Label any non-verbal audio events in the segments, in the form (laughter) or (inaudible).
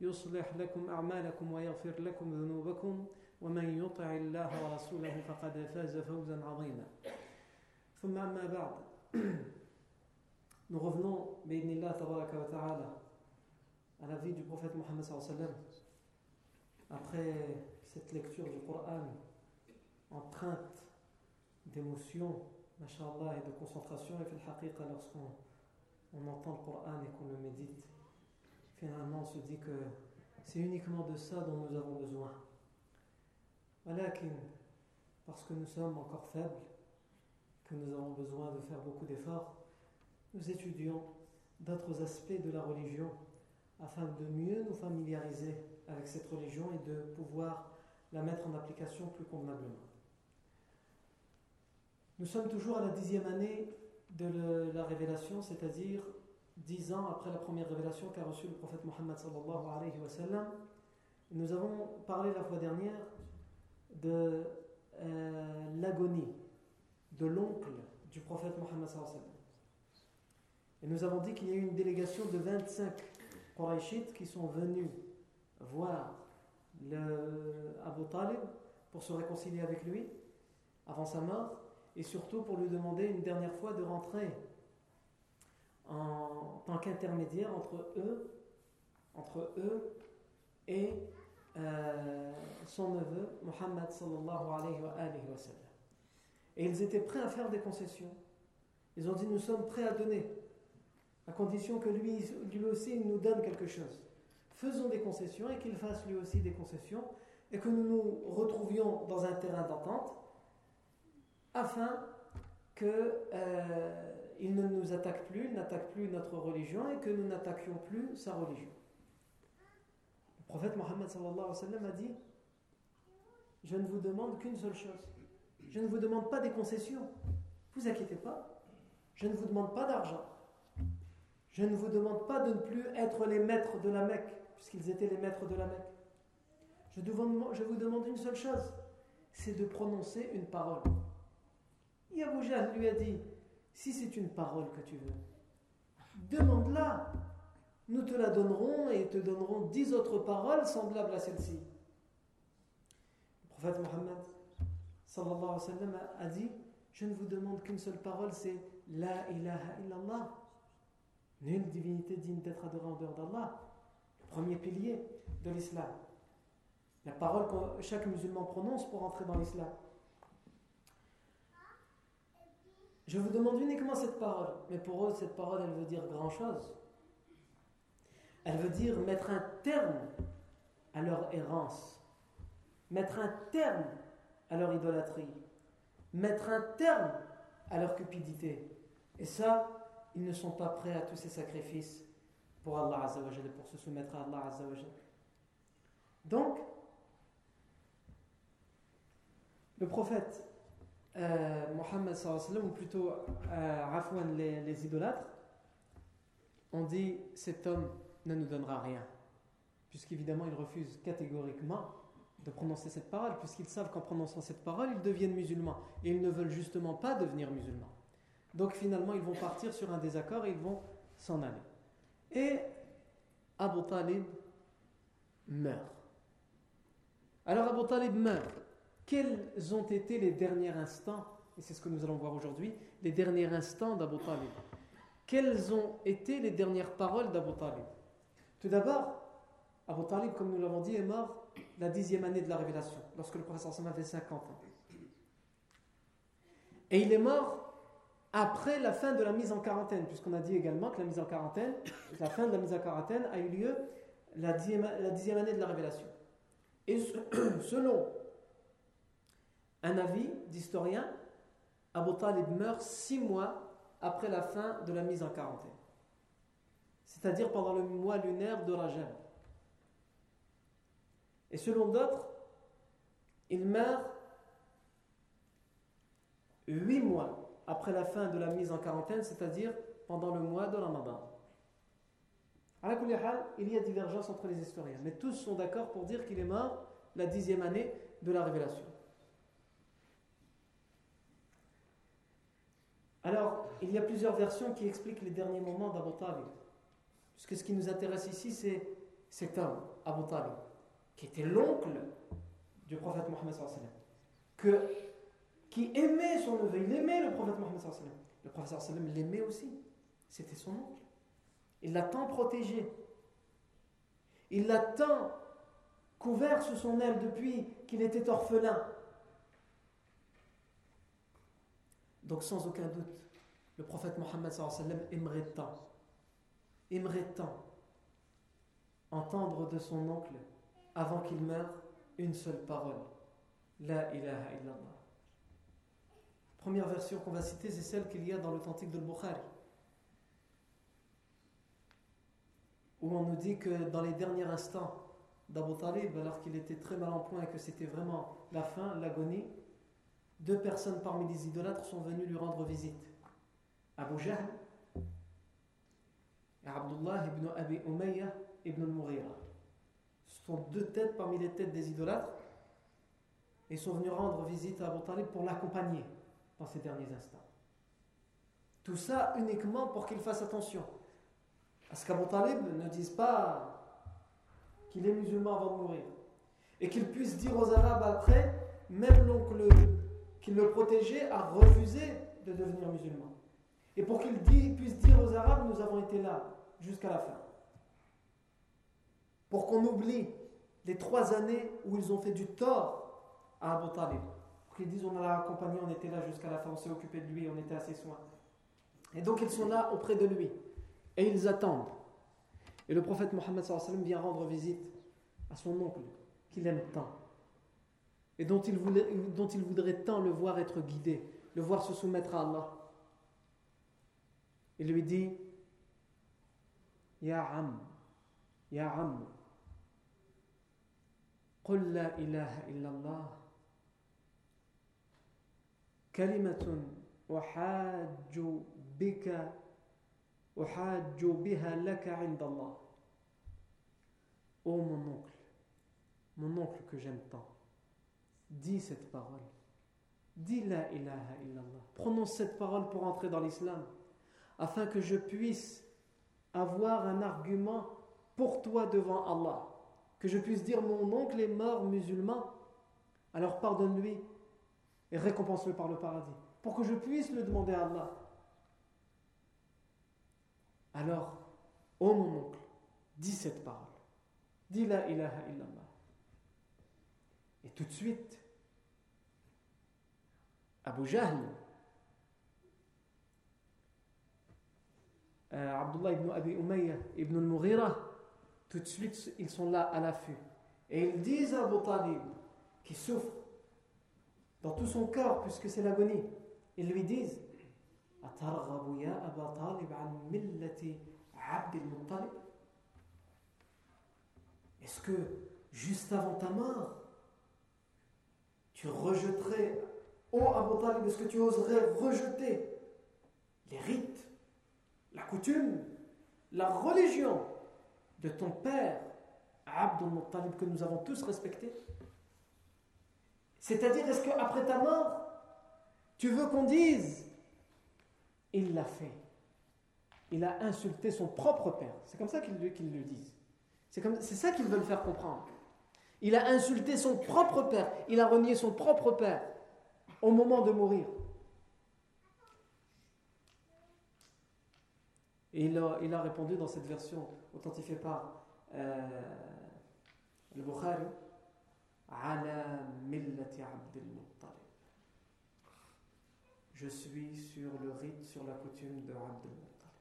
يصلح لكم أعمالكم ويغفر لكم ذنوبكم ومن يطع الله ورسوله فقد فاز فوزا عظيما ثم أما بعد Nous revenons, بإذن tabaraka wa ta'ala, à la vie du prophète Mohammed sallam après cette lecture du Coran empreinte d'émotion, mashallah, et de concentration, et fait le lorsqu'on on entend le Coran et qu'on le médite finalement on se dit que c'est uniquement de ça dont nous avons besoin. Parce que nous sommes encore faibles, que nous avons besoin de faire beaucoup d'efforts, nous étudions d'autres aspects de la religion afin de mieux nous familiariser avec cette religion et de pouvoir la mettre en application plus convenablement. Nous sommes toujours à la dixième année de la révélation, c'est-à-dire dix ans après la première révélation qu'a reçue le prophète Mohammed sallallahu alayhi wa sallam. Nous avons parlé la fois dernière de euh, l'agonie de l'oncle du prophète Mohammed sallallahu alayhi wa sallam. Et nous avons dit qu'il y a eu une délégation de 25 Quraishites qui sont venus voir le Abu Talib pour se réconcilier avec lui avant sa mort et surtout pour lui demander une dernière fois de rentrer en tant qu'intermédiaire entre eux, entre eux et euh, son neveu, Muhammad sallallahu alayhi wa, alayhi. Et ils étaient prêts à faire des concessions. Ils ont dit Nous sommes prêts à donner, à condition que lui, lui aussi nous donne quelque chose. Faisons des concessions et qu'il fasse lui aussi des concessions et que nous nous retrouvions dans un terrain d'entente afin que. Euh, il ne nous attaque plus, n'attaque plus notre religion et que nous n'attaquions plus sa religion. Le prophète Mohammed a dit Je ne vous demande qu'une seule chose. Je ne vous demande pas des concessions. Vous inquiétez pas. Je ne vous demande pas d'argent. Je ne vous demande pas de ne plus être les maîtres de la Mecque, puisqu'ils étaient les maîtres de la Mecque. Je, vous demande une seule chose c'est de prononcer une parole. Lui a dit si c'est une parole que tu veux, demande-la. Nous te la donnerons et te donnerons dix autres paroles semblables à celle-ci. Le prophète Mohammed a dit Je ne vous demande qu'une seule parole, c'est La ilaha illallah. Nulle divinité digne d'être adorée en dehors d'Allah. Le premier pilier de l'islam. La parole que chaque musulman prononce pour entrer dans l'islam. Je vous demande uniquement cette parole, mais pour eux, cette parole, elle veut dire grand-chose. Elle veut dire mettre un terme à leur errance, mettre un terme à leur idolâtrie, mettre un terme à leur cupidité. Et ça, ils ne sont pas prêts à tous ces sacrifices pour Allah Azzawajal et pour se soumettre à Allah Azzawajal. Donc, le prophète euh, Mohammed ou plutôt euh, les, idolâtres, on dit cet homme ne nous donnera rien. Puisqu'évidemment, ils refusent catégoriquement de prononcer cette parole, puisqu'ils savent qu'en prononçant cette parole, ils deviennent musulmans. Et ils ne veulent justement pas devenir musulmans. Donc finalement, ils vont partir sur un désaccord et ils vont s'en aller. Et Abu Talib meurt. Alors Abu Talib meurt. Quels ont été les derniers instants, et c'est ce que nous allons voir aujourd'hui, les derniers instants d'Abu Talib? Quelles ont été les dernières paroles d'Abu Talib? Tout d'abord, Abu Talib, comme nous l'avons dit, est mort la dixième année de la révélation, lorsque le professeur Sam avait 50 ans. Et il est mort après la fin de la mise en quarantaine, puisqu'on a dit également que la mise en quarantaine, (coughs) la fin de la mise en quarantaine a eu lieu la dixième, la dixième année de la révélation. Et (coughs) selon un avis d'historien, Abu Talib meurt six mois après la fin de la mise en quarantaine. C'est-à-dire pendant le mois lunaire de Rajab. Et selon d'autres, il meurt huit mois après la fin de la mise en quarantaine, c'est-à-dire pendant le mois de Ramadan. Il y a divergence entre les historiens, mais tous sont d'accord pour dire qu'il est mort la dixième année de la révélation. Alors, il y a plusieurs versions qui expliquent les derniers moments d'Abu Talib. Puisque ce qui nous intéresse ici, c'est cet homme, Abu Talib, qui était l'oncle du prophète Mohammed que qui aimait son neveu, il aimait le prophète Mohammed Le prophète l'aimait aussi, c'était son oncle. Il l'a tant protégé, il l'a tant couvert sous son aile depuis qu'il était orphelin. Donc sans aucun doute, le prophète Mohammed aimerait tant, aimerait tant entendre de son oncle, avant qu'il meure, une seule parole. La ilaha illallah. Première version qu'on va citer, c'est celle qu'il y a dans l'authentique de Bukhari. Où on nous dit que dans les derniers instants d'Abu Talib, alors qu'il était très mal en point et que c'était vraiment la fin, l'agonie, deux personnes parmi les idolâtres sont venues lui rendre visite. Abu Jahl et Abdullah ibn Abi Umayyah ibn al-Mughira. Ce sont deux têtes parmi les têtes des idolâtres et sont venus rendre visite à Abu Talib pour l'accompagner dans ces derniers instants. Tout ça uniquement pour qu'il fasse attention. À ce qu'Abu Talib ne dise pas qu'il est musulman avant de mourir. Et qu'il puisse dire aux Arabes après, même l'oncle qui le protégeait a refusé de devenir musulman. Et pour qu'il puisse dire aux Arabes, nous avons été là jusqu'à la fin. Pour qu'on oublie les trois années où ils ont fait du tort à Abu Talib. Pour qu'ils disent, on l'a accompagné, on était là jusqu'à la fin, on s'est occupé de lui, on était à ses soins. Et donc ils sont là auprès de lui. Et ils attendent. Et le prophète Mohammed vient rendre visite à son oncle, qu'il aime tant Et dont il, voulait, dont il voudrait tant le voir être guidé, le voir se soumettre à Allah. Il lui dit Ya Am, Ya Am, قل لا إله إلا الله كلمة أحاج بك أحاج بها لك عند الله Oh mon oncle, mon oncle que j'aime tant, dis cette parole. Dis la ilaha illallah. Prononce cette parole pour entrer dans l'islam, afin que je puisse avoir un argument pour toi devant Allah. Que je puisse dire mon oncle est mort musulman, alors pardonne-lui et récompense-le par le paradis. Pour que je puisse le demander à Allah. Alors, ô mon oncle, dis cette parole. Dis la ilaha illallah Et tout de suite, Abu Jahl, euh, Abdullah ibn Abi Umayyah ibn al-Mughira, tout de suite ils sont là à l'affût. Et ils disent à Abu Talib, qui souffre dans tout son corps, puisque c'est l'agonie, ils lui disent أترغب يا أبا طالب عن ملة عبد المطلب Est-ce que juste avant ta mort, tu rejetterais, oh Abu Talib, est-ce que tu oserais rejeter les rites, la coutume, la religion de ton père, Abdul Muttalib, que nous avons tous respecté? C'est-à-dire, est-ce qu'après ta mort, tu veux qu'on dise, il l'a fait. Il a insulté son propre père. C'est comme ça qu'ils le disent. C'est ça qu'ils veulent faire comprendre. Il a insulté son propre père. Il a renié son propre père au moment de mourir. Et il a, répondu dans cette version authentifiée par euh, le Bukhari Je suis sur le rite, sur la coutume de Abdul Muttalib.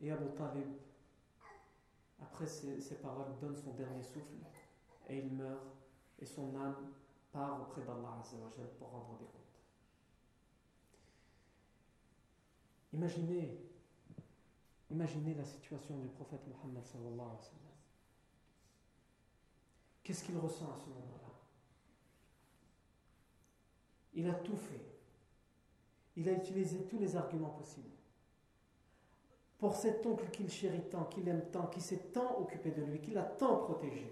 Et Abu Talib, après ces, paroles, donne son dernier souffle et il meurt et son âme part auprès d'Allah pour rendre des comptes. Imaginez, imaginez la situation du prophète Mohammed. Qu'est-ce qu'il ressent à ce moment-là? Il a tout fait. Il a utilisé tous les arguments possibles. Pour cet oncle qu'il chérit tant, qu'il aime tant, qui s'est tant occupé de lui, qu'il a tant protégé.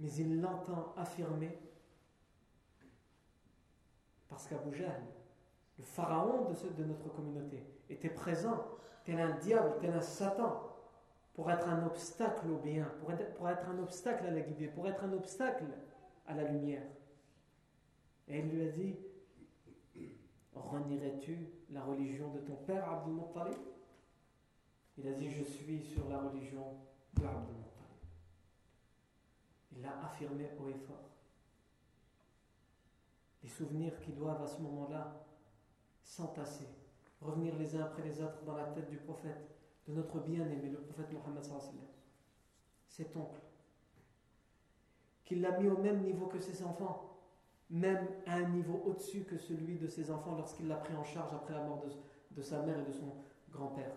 Mais il l'entend affirmer parce qu'Abu le pharaon de, notre communauté, était présent, tel un diable, tel un Satan, pour être un obstacle au bien, pour être, pour être un obstacle à la guidée, pour être un obstacle à la lumière. Et il lui a dit Renierais-tu la religion de ton père Abdul Muttalib Il a dit Je suis sur la religion de Abdul Muttalib. Il l'a affirmé haut et fort. Les souvenirs qui doivent à ce moment-là s'entasser, revenir les uns après les autres dans la tête du prophète, de notre bien-aimé, le prophète Mohammed cet oncle, qu'il l'a mis au même niveau que ses enfants, même à un niveau au-dessus que celui de ses enfants lorsqu'il l'a pris en charge après la mort de, de sa mère et de son grand-père.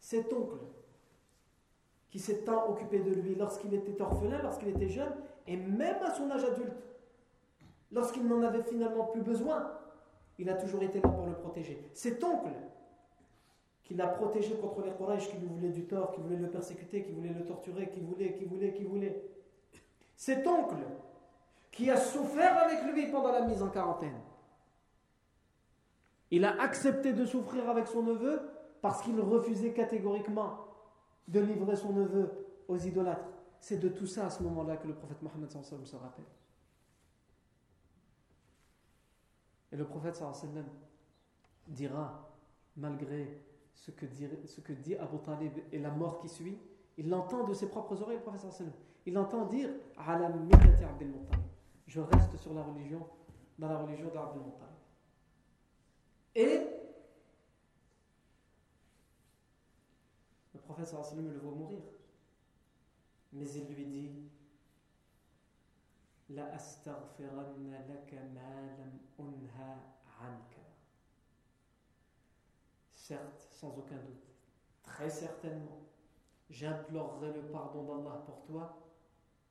Cet oncle qui s'est tant occupé de lui lorsqu'il était orphelin, lorsqu'il était jeune, et même à son âge adulte, lorsqu'il n'en avait finalement plus besoin, il a toujours été là pour le protéger. Cet oncle qui l'a protégé contre les Quraysh qui lui voulaient du tort, qui voulaient le persécuter, qui voulaient le torturer, qui voulaient, qui voulaient, qui voulaient. Cet oncle qui a souffert avec lui pendant la mise en quarantaine. Il a accepté de souffrir avec son neveu parce qu'il refusait catégoriquement de livrer son neveu aux idolâtres. C'est de tout ça à ce moment-là que le prophète Mohammed se rappelle. Et le prophète dira, malgré ce que, dit, ce que dit Abu Talib et la mort qui suit, il l'entend de ses propres oreilles, le prophète Il l'entend dire Je reste sur la religion, dans la religion d'Abdel. Et le prophète le voit mourir. Mais il lui dit La astaghfiranna laka unha anka certes, sans aucun doute, très certainement, j'implorerai le pardon d'Allah pour toi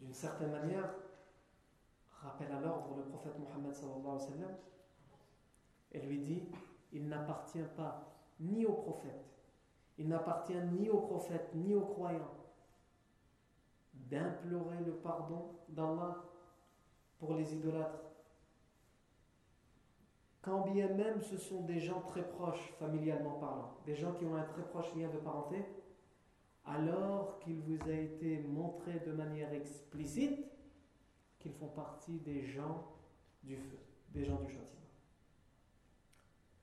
d'une certaine manière rappelle à l'ordre le prophète Mohammed et lui dit il n'appartient pas ni au prophète il n'appartient ni au prophète ni aux croyants d'implorer le pardon d'Allah pour les idolâtres. Quand bien même ce sont des gens très proches, familialement parlant, des gens qui ont un très proche lien de parenté, alors qu'il vous a été montré de manière explicite qu'ils font partie des gens du feu, des gens du châtiment.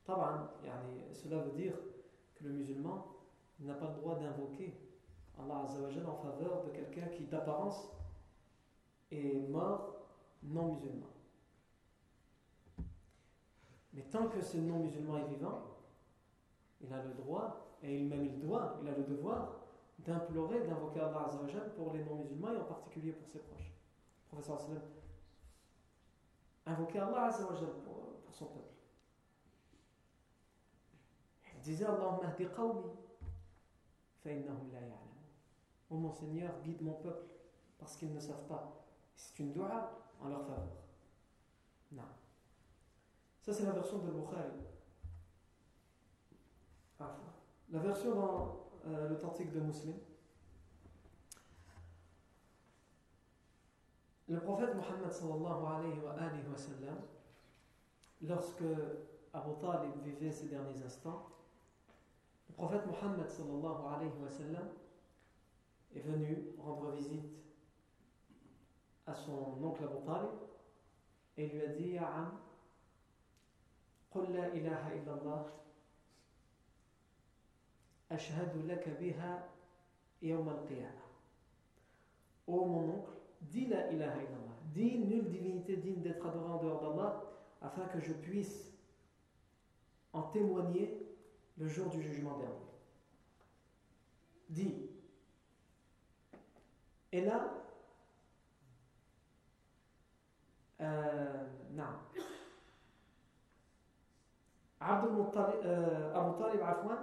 Cela veut dire que le musulman n'a pas le droit d'invoquer Allah en faveur de quelqu'un qui d'apparence est mort non musulman. Mais tant que ce non-musulman est vivant, il a le droit, et il même il doit, il a le devoir d'implorer, d'invoquer Allah Azzawajal pour les non-musulmans et en particulier pour ses proches. Professeur Sallam, invoquer Allah Azzawajal pour, pour son peuple. Il disait Allahumma hdi qawmi fa'innahum la ya'lamun. Oh mon Seigneur, guide mon peuple parce qu'ils ne savent pas. C'est une dua en leur faveur. Non. Ça, c'est la version de Bukhari. Ah, la version dans euh, l'authentique de Muslim. Le prophète Mohammed sallallahu alayhi wa, alayhi wa sallam, lorsque Abu Talib vivait ces derniers instants, le prophète Mohammed sallallahu alayhi wa sallam est venu rendre visite à son oncle Abu Talib et lui a dit Ya Am, قل لا إله إلا الله Ashhadu laka biha yawm al-qiyamah. Ô mon oncle, dis la ilaha illallah, dis nulle divinité digne d'être adorée en dehors d'Allah, afin que je puisse en témoigner le jour du jugement dernier. Dis. Et là, euh, non. Abdul Muttalib, euh, Abu Talib Afwan,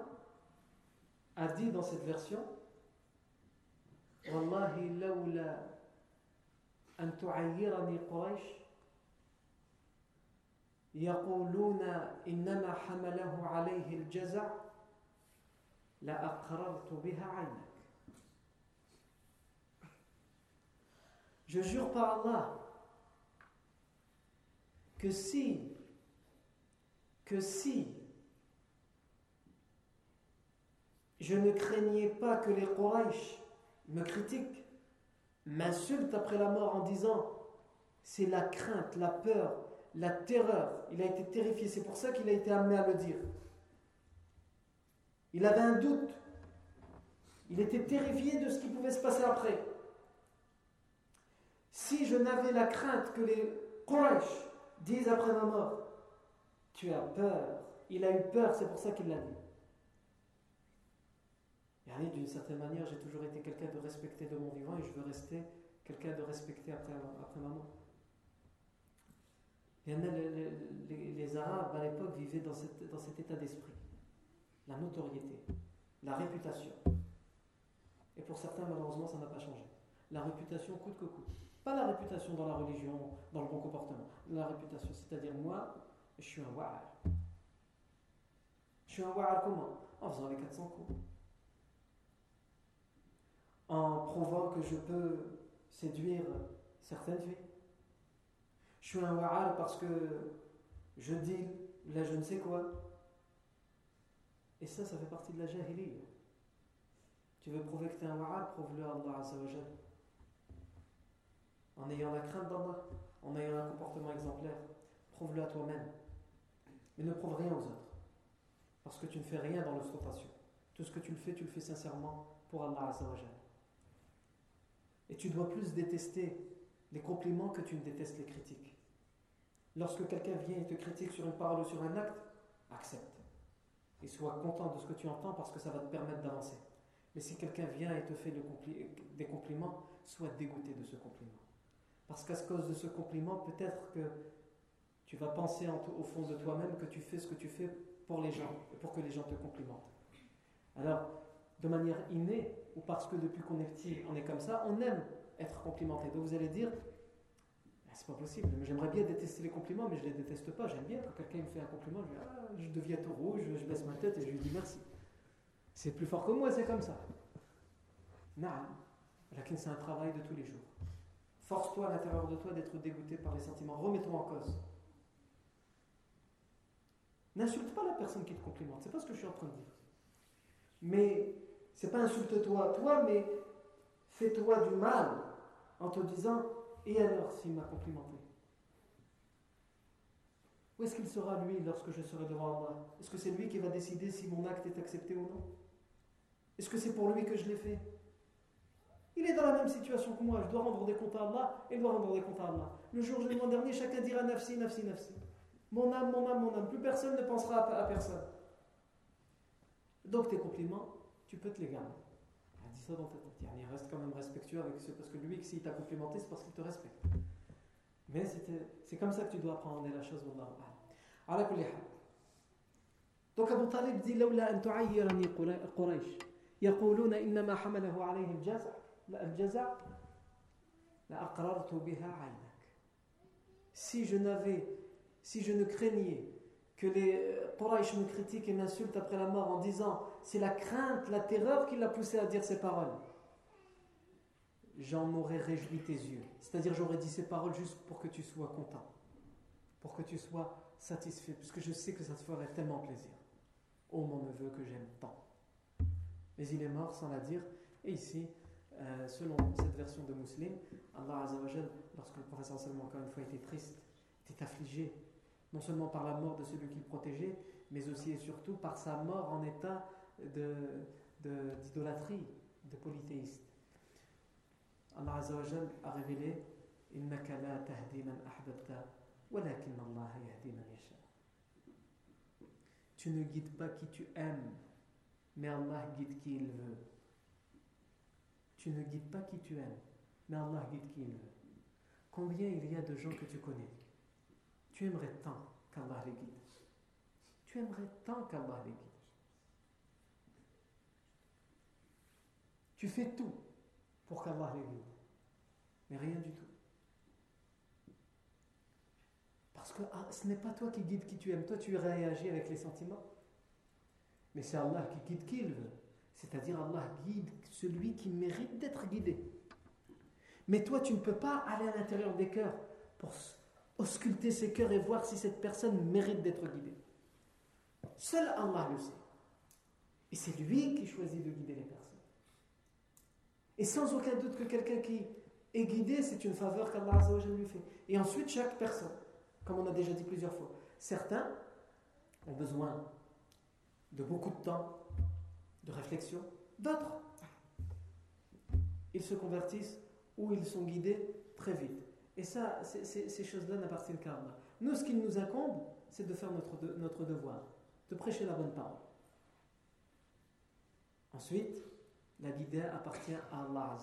a dit dans cette version Wallahi lawla an tu'ayyirani Quraysh يقولون إنما حمله عليه الجزع لأقررت بها عينك Je jure par Allah que si que si je ne craignais pas que les Quraysh me critiquent, m'insultent après la mort en disant c'est la crainte, la peur, la terreur. Il a été terrifié, c'est pour ça qu'il a été amené à le dire. Il avait un doute. Il était terrifié de ce qui pouvait se passer après. Si je n'avais la crainte que les Quraysh disent après ma mort, tu as peur. Il a eu peur, c'est pour ça qu'il l'a dit. Et d'une certaine manière, j'ai toujours été quelqu'un de respecté de mon vivant et je veux rester quelqu'un de respecté après, après ma mort. les, Arabes à l'époque vivaient dans, cet état d'esprit. La notoriété, la réputation. Et pour certains, malheureusement, ça n'a pas changé. La réputation coûte que coûte. Pas la réputation dans la religion, dans le bon comportement. La réputation, c'est-à-dire moi, je suis un wa'al. Je suis un wa'al comment? En faisant les 400 coups. En prouvant que je peux séduire certaines filles. Je suis un wa'al parce que je dis là je ne sais quoi. Et ça, ça fait partie de la jahiliya. Tu veux prouver que tu es un wa'al, prouve-le à Allah Azzawajal. En ayant la crainte d'Allah, en ayant un comportement exemplaire. Prouve-le à toi-même. Mais ne prouve rien aux autres. Parce que tu ne fais rien dans l'ostentation. Tout ce que tu le fais, tu le fais sincèrement pour Allah Azzawajal. Et tu dois plus détester les compliments que tu ne détestes les critiques. Lorsque quelqu'un vient et te critique sur une parole ou sur un acte, accepte. Et sois content de ce que tu entends parce que ça va te permettre d'avancer. Mais si quelqu'un vient et te fait des compliments, sois dégoûté de ce compliment. Parce qu'à cause de ce compliment, peut-être que tu vas penser au fond de toi-même que tu fais ce que tu fais pour les gens et pour que les gens te complimentent. Alors, de manière innée, ou parce que depuis qu'on est petit, on est comme ça, on aime être complimenté. Donc vous allez dire, ah, c'est pas possible, j'aimerais bien détester les compliments, mais je les déteste pas. J'aime bien quand quelqu'un me fait un compliment, je, ah, je deviens tout rouge, je baisse ma tête et je lui dis merci. C'est plus fort que moi, c'est comme ça. Non, c'est un travail de tous les jours. Force-toi à l'intérieur de toi d'être dégoûté par les sentiments. Remets-toi en cause. N'insulte pas la personne qui te complimente, c'est pas ce que je suis en train de dire. Mais c'est pas insulte-toi, toi, mais fais-toi du mal en te disant Et alors s'il m'a complimenté? Où est-ce qu'il sera lui lorsque je serai devant Allah Est-ce que c'est lui qui va décider si mon acte est accepté ou non? Est-ce que c'est pour lui que je l'ai fait? Il est dans la même situation que moi. Je dois rendre des comptes à Allah et il doit rendre des comptes à Allah. Le jour du jugement dernier, chacun dira nafsi, nafsi, nafsi. Mon âme, mon âme, mon âme. Plus personne ne pensera à, personne. Donc tes compliments, tu peux te les garder. Dis ça dans ta tête. Il reste quand même respectueux avec ce, parce que lui, s'il t'a complimenté, c'est parce qu'il te respecte. Mais c'est comme ça que tu dois apprendre la chose. Donc Abu Talib dit لولا أن تعيرني قريش يقولون إنما حمله عليه الجزع الجزع لأقررت بها عينك si je n'avais si je ne craignais que que les Quraysh me critiquent et m'insultent après la mort en disant c'est la crainte, la terreur qui l'a poussé à dire ces paroles, j'en aurais réjoui tes yeux. C'est-à-dire j'aurais dit ces paroles juste pour que tu sois content, pour que tu sois satisfait, puisque je sais que ça te ferait tellement plaisir. Oh mon neveu que j'aime tant. Mais il est mort sans la dire. Et ici, euh, selon cette version de Muslim, Allah Azzawajal, lorsque le professeur seulement encore une fois était triste, était affligé, non seulement par la mort de celui qu'il protégeait, mais aussi et surtout par sa mort en état d'idolâtrie, de, de polythéiste. Allah Azzawajal a révélé Allah yahdi man yasha. Tu ne guides pas qui tu aimes, mais Allah guide qui il veut. Tu ne guides pas qui tu aimes, mais Allah guide qui il veut. Combien il y a de gens que tu connais? Tu aimerais tant qu'Allah les guide. Tu aimerais tant qu'Allah les guide. Tu fais tout pour qu'Allah les guide, mais rien du tout. Parce que ah, ce n'est pas toi qui guide qui tu aimes, toi tu réagis avec les sentiments. Mais c'est Allah qui guide qui il veut. C'est-à-dire Allah guide celui qui mérite d'être guidé. Mais toi, tu ne peux pas aller à l'intérieur des cœurs pour ausculter ces cœurs et voir si cette personne mérite d'être guidée. Seul Allah le sait. Et c'est lui qui choisit de guider les personnes. Et sans aucun doute que quelqu'un qui est guidé, c'est une faveur qu'Allah lui fait. Et ensuite, chaque personne, comme on a déjà dit plusieurs fois, certains ont besoin de beaucoup de temps, de réflexion, d'autres, ils se convertissent ou ils sont guidés très vite. Et ça, ces choses-là n'appartiennent qu'à Allah. Nous, ce qui nous incombe, c'est de faire notre, notre devoir, de prêcher la bonne parole. Ensuite, la guidée appartient à Allah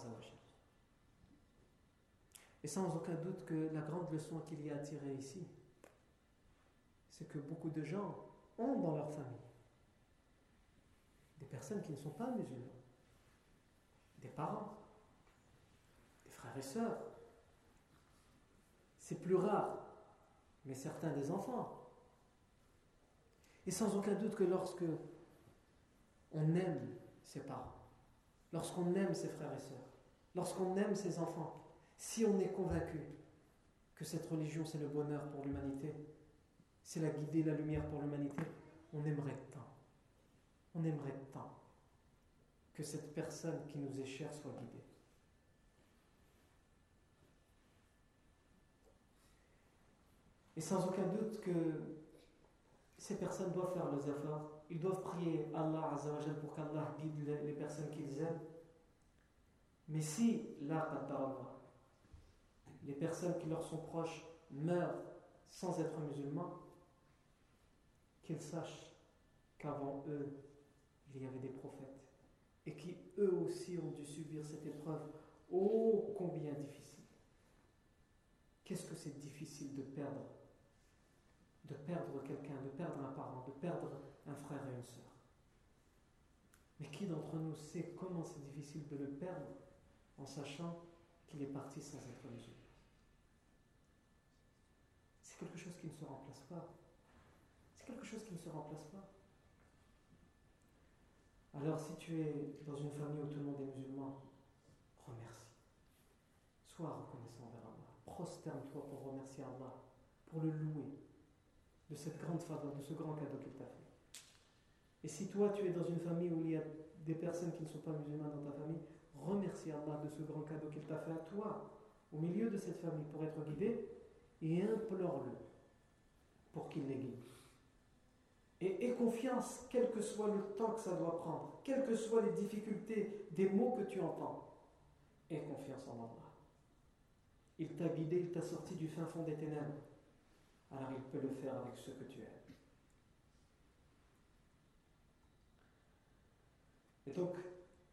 Et sans aucun doute que la grande leçon qu'il y a à tirer ici, c'est que beaucoup de gens ont dans leur famille des personnes qui ne sont pas musulmans, des parents, des frères et sœurs. C'est plus rare, mais certains des enfants. Et sans aucun doute que lorsque on aime ses parents, lorsqu'on aime ses frères et sœurs, lorsqu'on aime ses enfants, si on est convaincu que cette religion c'est le bonheur pour l'humanité, c'est la guidée, la lumière pour l'humanité, on aimerait tant on aimerait tant que cette personne qui nous est chère soit guidée. Et sans aucun doute que ces personnes doivent faire leurs efforts, ils doivent prier Allah Azzawajal pour qu'Allah guide les personnes qu'ils aiment. Mais si, là, les personnes qui leur sont proches meurent sans être musulmans, qu'ils sachent qu'avant eux, il y avait des prophètes et qui eux aussi ont dû subir cette épreuve. Oh, combien difficile. Qu'est-ce que c'est difficile de perdre De perdre quelqu'un, de perdre un parent, de perdre un frère et une sœur. Mais qui d'entre nous sait comment c'est difficile de le perdre en sachant qu'il est parti sans être musulman? C'est quelque chose qui ne se remplace pas. C'est quelque chose qui ne se remplace pas. Alors si tu es dans une famille où tout le remercie. Sois reconnaissant envers Allah. Prosterne-toi pour remercier Allah, pour le louer de cette grande faveur, de ce grand cadeau qu'il t'a fait. Et si toi tu es dans une famille où il y a des personnes qui ne sont pas musulmanes dans ta famille, remercie Allah de ce grand cadeau qu'il t'a fait à toi, au milieu de cette famille, pour être guidé, et implore-le pour qu'il les guide. Et aie confiance, quel que soit le temps que ça doit prendre, quelles que soient les difficultés des mots que tu entends. Aie confiance en Allah. Il t'a guidé, il t'a sorti du fin fond des ténèbres. Alors il peut le faire avec ce que tu es. Et donc,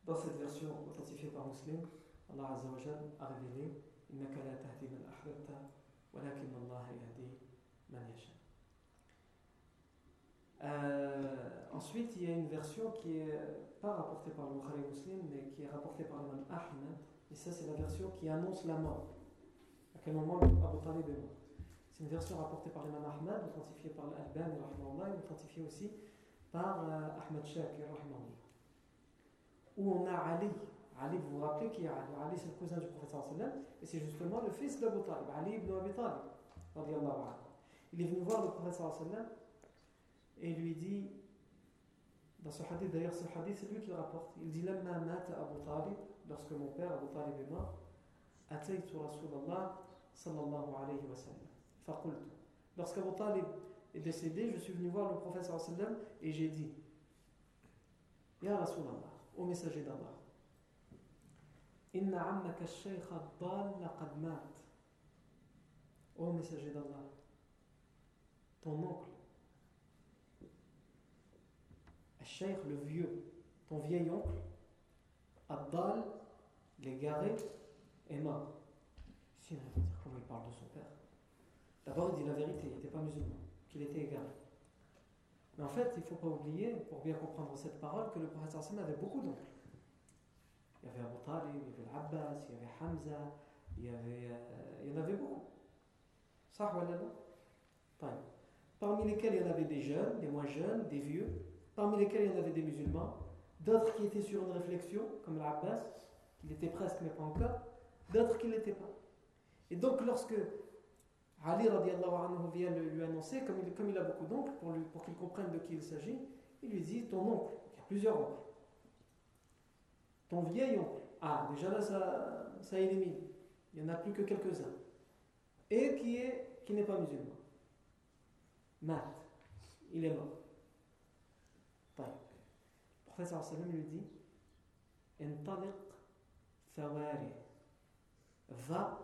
dans cette version authentifiée par Muslim, Allah Azza a révélé Innaka la tahdi man ahbabta, Allah. Euh, ensuite, il y a une version qui n'est pas rapportée par le Bukhari Muslim, mais qui est rapportée par l'imam Ahmed. Et ça, c'est la version qui annonce la mort. À quel moment Abu Talib est mort. C'est une version rapportée par l'imam Ahmad, authentifiée par l'Albani, et authentifiée aussi par euh, Ahmad Shakir, où on a Ali. Ali, vous vous rappelez qui est Ali Ali, c'est le cousin du prophète sallam, et c'est justement le fils d'Abu Talib, Ali ibn Abi Talib. Il est venu voir le prophète sallam et lui dit, dans ce hadith, d'ailleurs ce hadith c'est lui qui le rapporte, il dit Lamma mata Abu Talib, lorsque mon père Abu Talib est mort, Ataytu Rasulallah sallallahu alayhi wa sallam. Lorsqu'Abu Talib est décédé, je suis venu voir le prophète sallam et j'ai dit Ya au messager d'Allah, Inna ammaka shaykh laqad mat. Ô messager d'Allah, ton oncle, Cheikh, le vieux, ton vieil oncle, Abdal, l'égaré, est mort. Dire comment il parle de son père. D'abord, il dit la vérité, il n'était pas musulman, qu'il était égaré. Mais en fait, il ne faut pas oublier, pour bien comprendre cette parole, que le prophète avait beaucoup d'oncles. Il y avait Abu Talib, il y avait l'Abbas, il y avait Hamza, il y, euh, en avait beaucoup. Ça, Parmi lesquels il y en avait des jeunes, des moins jeunes, des vieux, parmi lesquels il y en avait des musulmans, d'autres qui étaient sur une réflexion, comme l'Abbas, qui l'était presque mais pas encore, d'autres qui ne l'étaient pas. Et donc lorsque Ali anhu vient lui annoncer, comme il, a beaucoup d'oncles, pour, qu'il comprenne de qui il s'agit, il lui dit ton oncle, il y a plusieurs oncles. Ton vieil oncle, ah déjà là ça, ça élimine, il n'y en a plus que quelques-uns. Et qui est qui n'est pas musulman. Mat, il est mort. Le prophète sallam lui dit Intaliq fawari. Va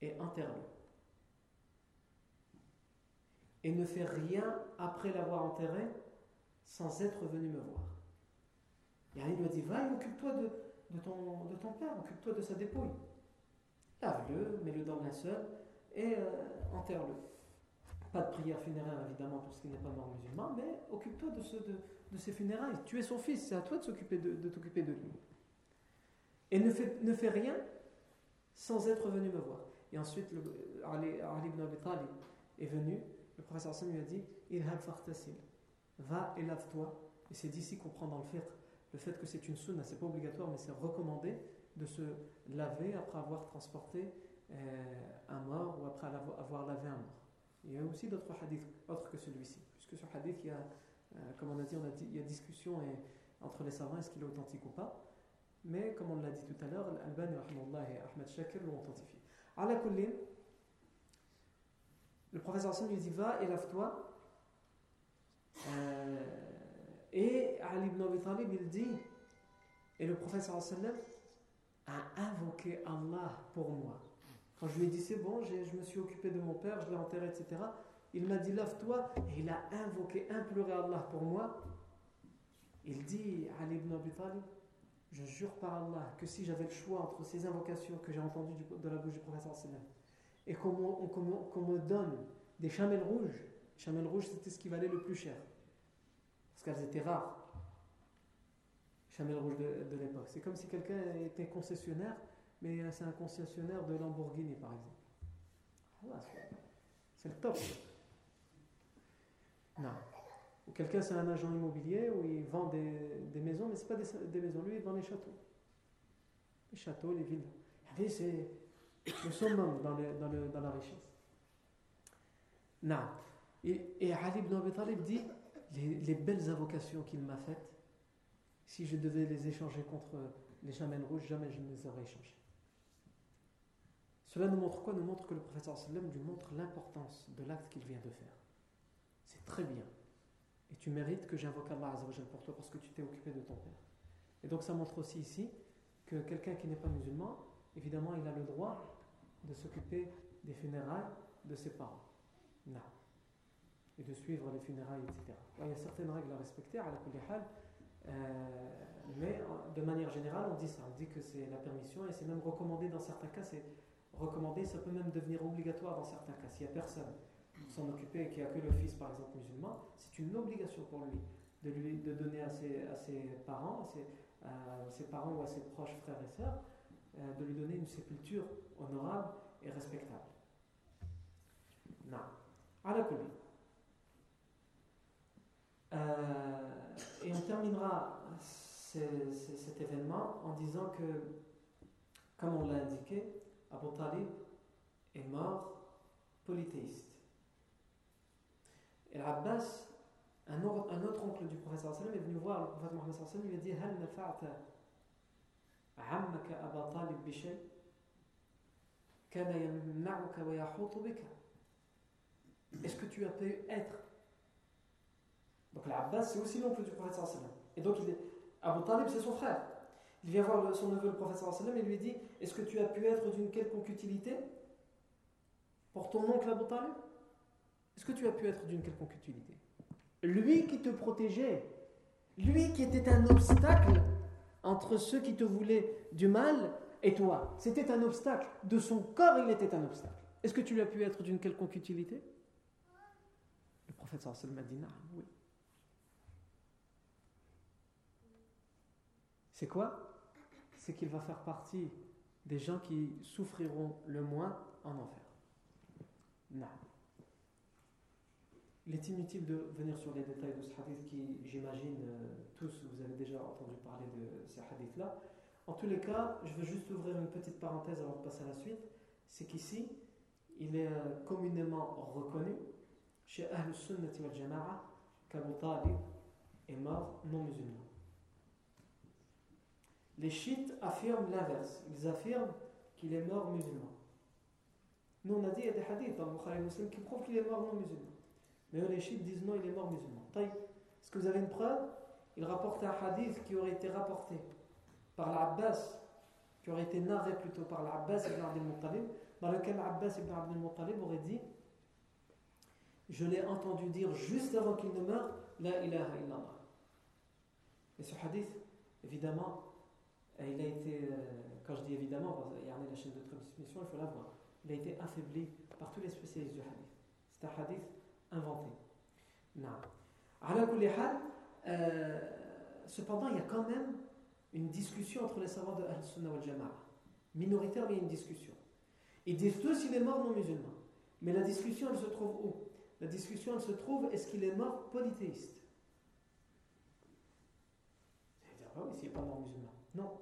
et enterre-le. Et ne fais rien après l'avoir enterré sans être venu me voir. Et il lui a dit Va et occupe-toi de, ton, père, occupe-toi de sa dépouille. Lave-le, mets-le dans le linceul et euh, enterre-le. Pas de prière funéraire, évidemment, pour ce qui n'est pas mort musulman, mais occupe-toi de, ce, ses funérailles. Tu es son fils, c'est à toi de t'occuper de lui. Et ne fais, ne fais rien sans être venu me voir. Et ensuite, le, Ali, Ali, ibn Abi Talib est venu, le professeur Hassan lui a dit Va et lave-toi. Et c'est d'ici qu'on prend dans le fait le fait que c'est une sunna, c'est pas obligatoire, mais c'est recommandé de se laver après avoir transporté euh, un mort ou après avoir lavé un mort. Il y a aussi d'autres hadiths autres que celui-ci, puisque ce hadith, il y a, euh, comme on a dit, on a dit, il y a discussion entre les savants, est-ce qu'il est authentique ou pas. Mais comme on l'a dit tout à l'heure, Al-Albani et Ahmed Shakir l'ont authentifié. Le professeur Hassan lui dit Va et lave-toi. Euh, et Ali ibn Abi Talib, il dit Et le professeur Hassan a invoqué Allah pour moi. Quand je lui ai dit c'est bon, je me suis occupé de mon père, je l'ai enterré, etc. Il m'a dit lave-toi et il a invoqué, imploré Allah pour moi. Il dit Ali ibn Abi Talib, je jure par Allah que si j'avais le choix entre ces invocations que j'ai entendues de la bouche du professeur et qu'on me donne des chamelles rouges, les chamelles rouges c'était ce qui valait le plus cher parce qu'elles étaient rares. Chamelles rouges de, l'époque. C'est comme si quelqu'un était concessionnaire mais c'est un concessionnaire de Lamborghini par exemple. c'est le top. Non. Ou quelqu'un c'est un agent immobilier où il vend des, des maisons, mais ce pas des, maisons, lui il vend les châteaux. Les châteaux, les villes. C'est le summum dans, le, dans la richesse. Non. Et, et, Ali ibn Abi Talib dit les, les belles invocations qu'il m'a faites, si je devais les échanger contre les chamelles rouges, jamais je ne les aurais échangées. Cela nous montre quoi? Nous montre que le professeur sallam lui montre l'importance de l'acte qu'il vient de faire. C'est très bien. Et tu mérites que j'invoque Allah pour toi parce que tu t'es occupé de ton père. Et donc ça montre aussi ici que quelqu'un qui n'est pas musulman, évidemment, il a le droit de s'occuper des funérailles de ses parents. Non. Et de suivre les funérailles, etc. il y a certaines règles à respecter, à la euh, mais de manière générale, on dit ça. On dit que c'est la permission et c'est même recommandé dans certains cas. C'est recommandé, ça peut même devenir obligatoire dans certains cas. S'il n'y a personne pour s'en occuper et qu'il n'y a que le fils, par exemple, musulman, c'est une obligation pour lui de, lui, de donner à ses, à ses parents, à ses, ses, parents ou à ses proches frères et sœurs, euh, de lui donner une sépulture honorable et respectable. Non. À la euh, et on terminera cet événement en disant que, comme on l'a indiqué, Abu Talib est mort polythéiste. Et l'Abbas, un, un autre oncle du prophète est venu voir le prophète Mohammed et lui a dit Abu Talib bishay kana yamna'uka wa yahutu bika Est-ce que tu as pu être? Donc l'Abbas, c'est aussi l'oncle du prophète Et donc il est, Abu Talib, c'est son frère. Il vient voir son neveu, le prophète et lui dit Est-ce que tu as pu être d'une quelconque utilité pour ton oncle Abu Talib? Est-ce que tu as pu être d'une quelconque utilité? Lui qui te protégeait, lui qui était un obstacle entre ceux qui te voulaient du mal et toi, c'était un obstacle. De son corps, il était un obstacle. Est-ce que tu lui as pu être d'une quelconque utilité? Le prophète sallallahu a dit oui. C'est quoi? C'est qu'il va faire partie des gens qui souffriront le moins en enfer. Non. Il est inutile de venir sur les détails de ce hadith qui, j'imagine, euh, tous vous avez déjà entendu parler de ces hadiths-là. En tous les cas, je veux juste ouvrir une petite parenthèse avant de passer à la suite. C'est qu'ici, il est euh, communément reconnu chez Ahl Sunnati wal Jama'a qu'Abu Talib est mort non musulman. Les chiites affirment l'inverse. Ils affirment qu'il est mort musulman. Nous, on a dit, il y a des hadiths dans le Bukhari Muslim qui prouvent qu'il est mort non musulman. Mais les chiites disent non, il est mort musulman. Est-ce que vous avez une preuve? Il rapporte un hadith qui aurait été rapporté par l'Abbas, qui aurait été narré plutôt par l'Abbas ibn Abdel Muttalib, dans lequel l'Abbas ibn Abdel Muttalib aurait dit Je l'ai entendu dire juste avant qu'il ne meure La ilaha illallah. Et ce hadith, évidemment, il a été, euh, quand je dis évidemment, il y a la chaîne de transmission, il faut la voir il a été affaibli par tous les spécialistes du hadith. C'est un hadith inventé. Euh, cependant, il y a quand même une discussion entre les savants de Al-Sunnah wal Jama'a. Minoritaire, mais il y a une discussion. Ils disent tous qu'il est mort non musulman. Mais la discussion, elle se trouve où? La discussion, elle se trouve est-ce qu'il est mort polythéiste? C'est-à-dire, ah oui, s'il n'est pas mort musulman. Non,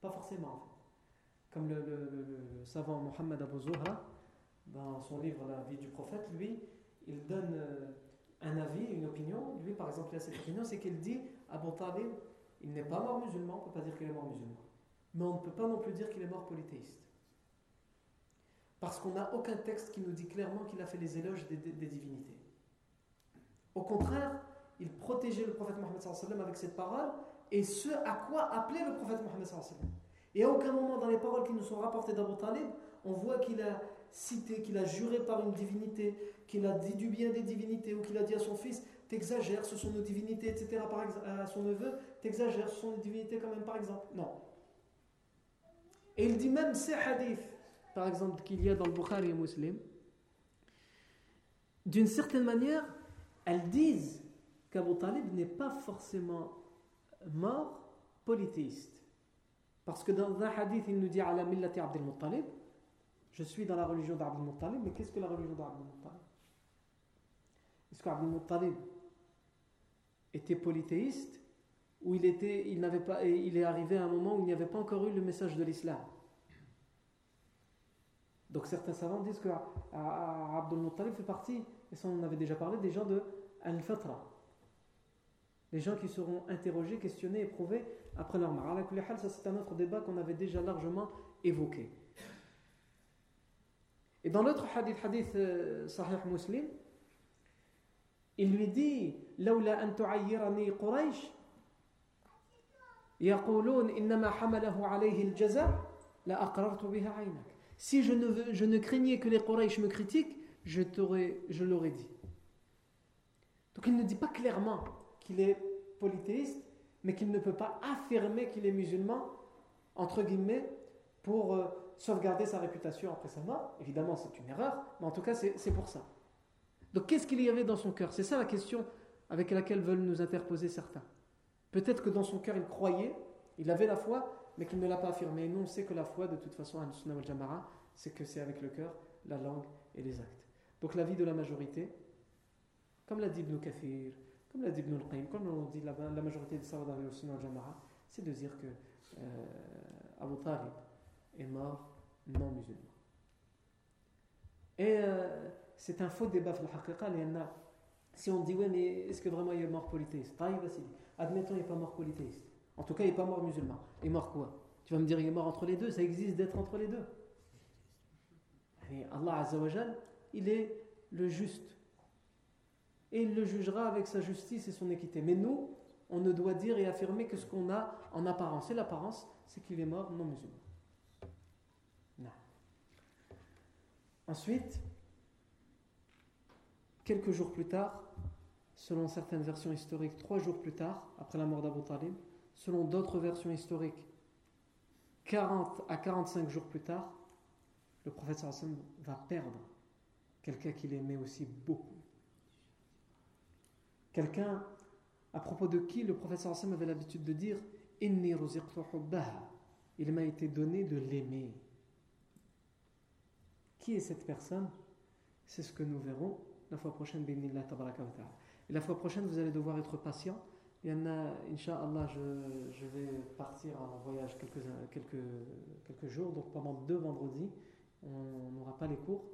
pas forcément comme le, savant Mohammed Abu Zuhra, dans son livre La vie du prophète, lui, il donne euh, un avis, une opinion. Lui, par exemple, il a cette opinion, c'est qu'il dit Abu Talib, il n'est pas mort musulman, on ne peut pas dire qu'il est mort musulman. Mais on ne peut pas non plus dire qu'il est mort polythéiste. Parce qu'on n'a aucun texte qui nous dit clairement qu'il a fait les éloges des, divinités. Au contraire, il protégeait le prophète Mohammed avec cette parole et ce à quoi appelait le prophète Mohammed et à aucun moment dans les paroles qui nous sont rapportées d'Abu Talib, on voit qu'il a cité, qu'il a juré par une divinité, qu'il a dit du bien des divinités, ou qu'il a dit à son fils, t'exagères, ce sont nos divinités, etc. Par à son neveu, t'exagères, ce sont nos divinités quand même, par exemple. Non. Et il dit même ces hadiths, par exemple, qu'il y a dans le Bukhari et Muslim, d'une certaine manière, elles disent qu'Abu Talib n'est pas forcément mort polythéiste. Parce que dans un hadith, il nous dit Ala millati Abdel Muttalib. Je suis dans la religion d'Abdel Muttalib, mais qu'est-ce que la religion d'Abdel Muttalib? Est-ce Muttalib était polythéiste ou il, était, il, pas, il est arrivé à un moment où il n'y avait pas encore eu le message de l'islam Donc certains savants disent que Abdel Muttalib fait partie, et ça on en avait déjà parlé, des gens de Al-Fatra. Les gens qui seront interrogés, questionnés, éprouvés après leur mort. Ça, c'est un autre débat qu'on avait déjà largement évoqué. Et dans l'autre hadith, hadith euh, Sahih Muslim, il lui dit Si je ne, je ne craignais que les Quraysh me critiquent, je, je l'aurais dit. Donc il ne dit pas clairement qu'il est polythéiste, mais qu'il ne peut pas affirmer qu'il est musulman, entre guillemets, pour euh, sauvegarder sa réputation après sa mort. Évidemment, c'est une erreur, mais en tout cas, c'est pour ça. Donc, qu'est-ce qu'il y avait dans son cœur? C'est ça la question avec laquelle veulent nous interposer certains. Peut-être que dans son cœur, il croyait, il avait la foi, mais qu'il ne l'a pas affirmé. Et nous, on sait que la foi, de toute façon, à Sunnah al-Jamara, c'est que c'est avec le cœur, la langue et les actes. Donc l'avis de la majorité, comme l'a dit Ibn Kathir, comme l'a dit Ibn al-Qayyim, comme l'ont dit la, la, majorité des savants dans Sunnah al-Jama'a, c'est de dire que euh, Abu Talib est mort non musulman. Et euh, c'est un faux débat, si on dit, ouais, mais est-ce que vraiment il est mort polythéiste? Admettons, il n'est pas mort polythéiste. En tout cas, il n'est pas mort musulman. Il est mort quoi? Tu vas me dire, il est mort entre les deux. Ça existe d'être entre les deux. Et Allah il est le juste. Et il le jugera avec sa justice et son équité. Mais nous, on ne doit dire et affirmer que ce qu'on a en apparence. Et l'apparence, c'est qu'il est mort non musulman. Non. Ensuite, quelques jours plus tard, selon certaines versions historiques, trois jours plus tard, après la mort d'Abu Talib, selon d'autres versions historiques, 40 à 45 jours plus tard, le prophète sallam va perdre quelqu'un qu'il aimait aussi beaucoup. Quelqu'un à propos de qui le prophète sallam avait l'habitude de dire Il m'a été donné de l'aimer. Qui est cette personne? C'est ce que nous verrons la fois prochaine. Et la fois prochaine, vous allez devoir être patient il y en a, Inch'Allah, je, je vais partir en voyage quelques, quelques, quelques jours. Donc pendant deux vendredis, on n'aura pas les cours.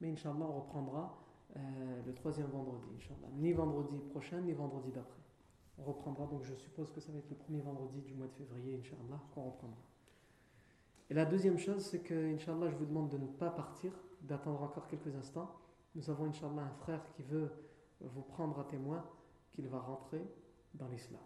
Mais Inch'Allah, on reprendra euh, le troisième vendredi. Inch'Allah. Ni vendredi prochain, ni vendredi d'après. On reprendra, donc je suppose que ça va être le premier vendredi du mois de février, Inch'Allah, qu'on reprendra. Et la deuxième chose, c'est que, Inch'Allah, je vous demande de ne pas partir, d'attendre encore quelques instants. Nous avons, Inch'Allah, un frère qui veut vous prendre à témoin, qu'il va rentrer dans l'islam.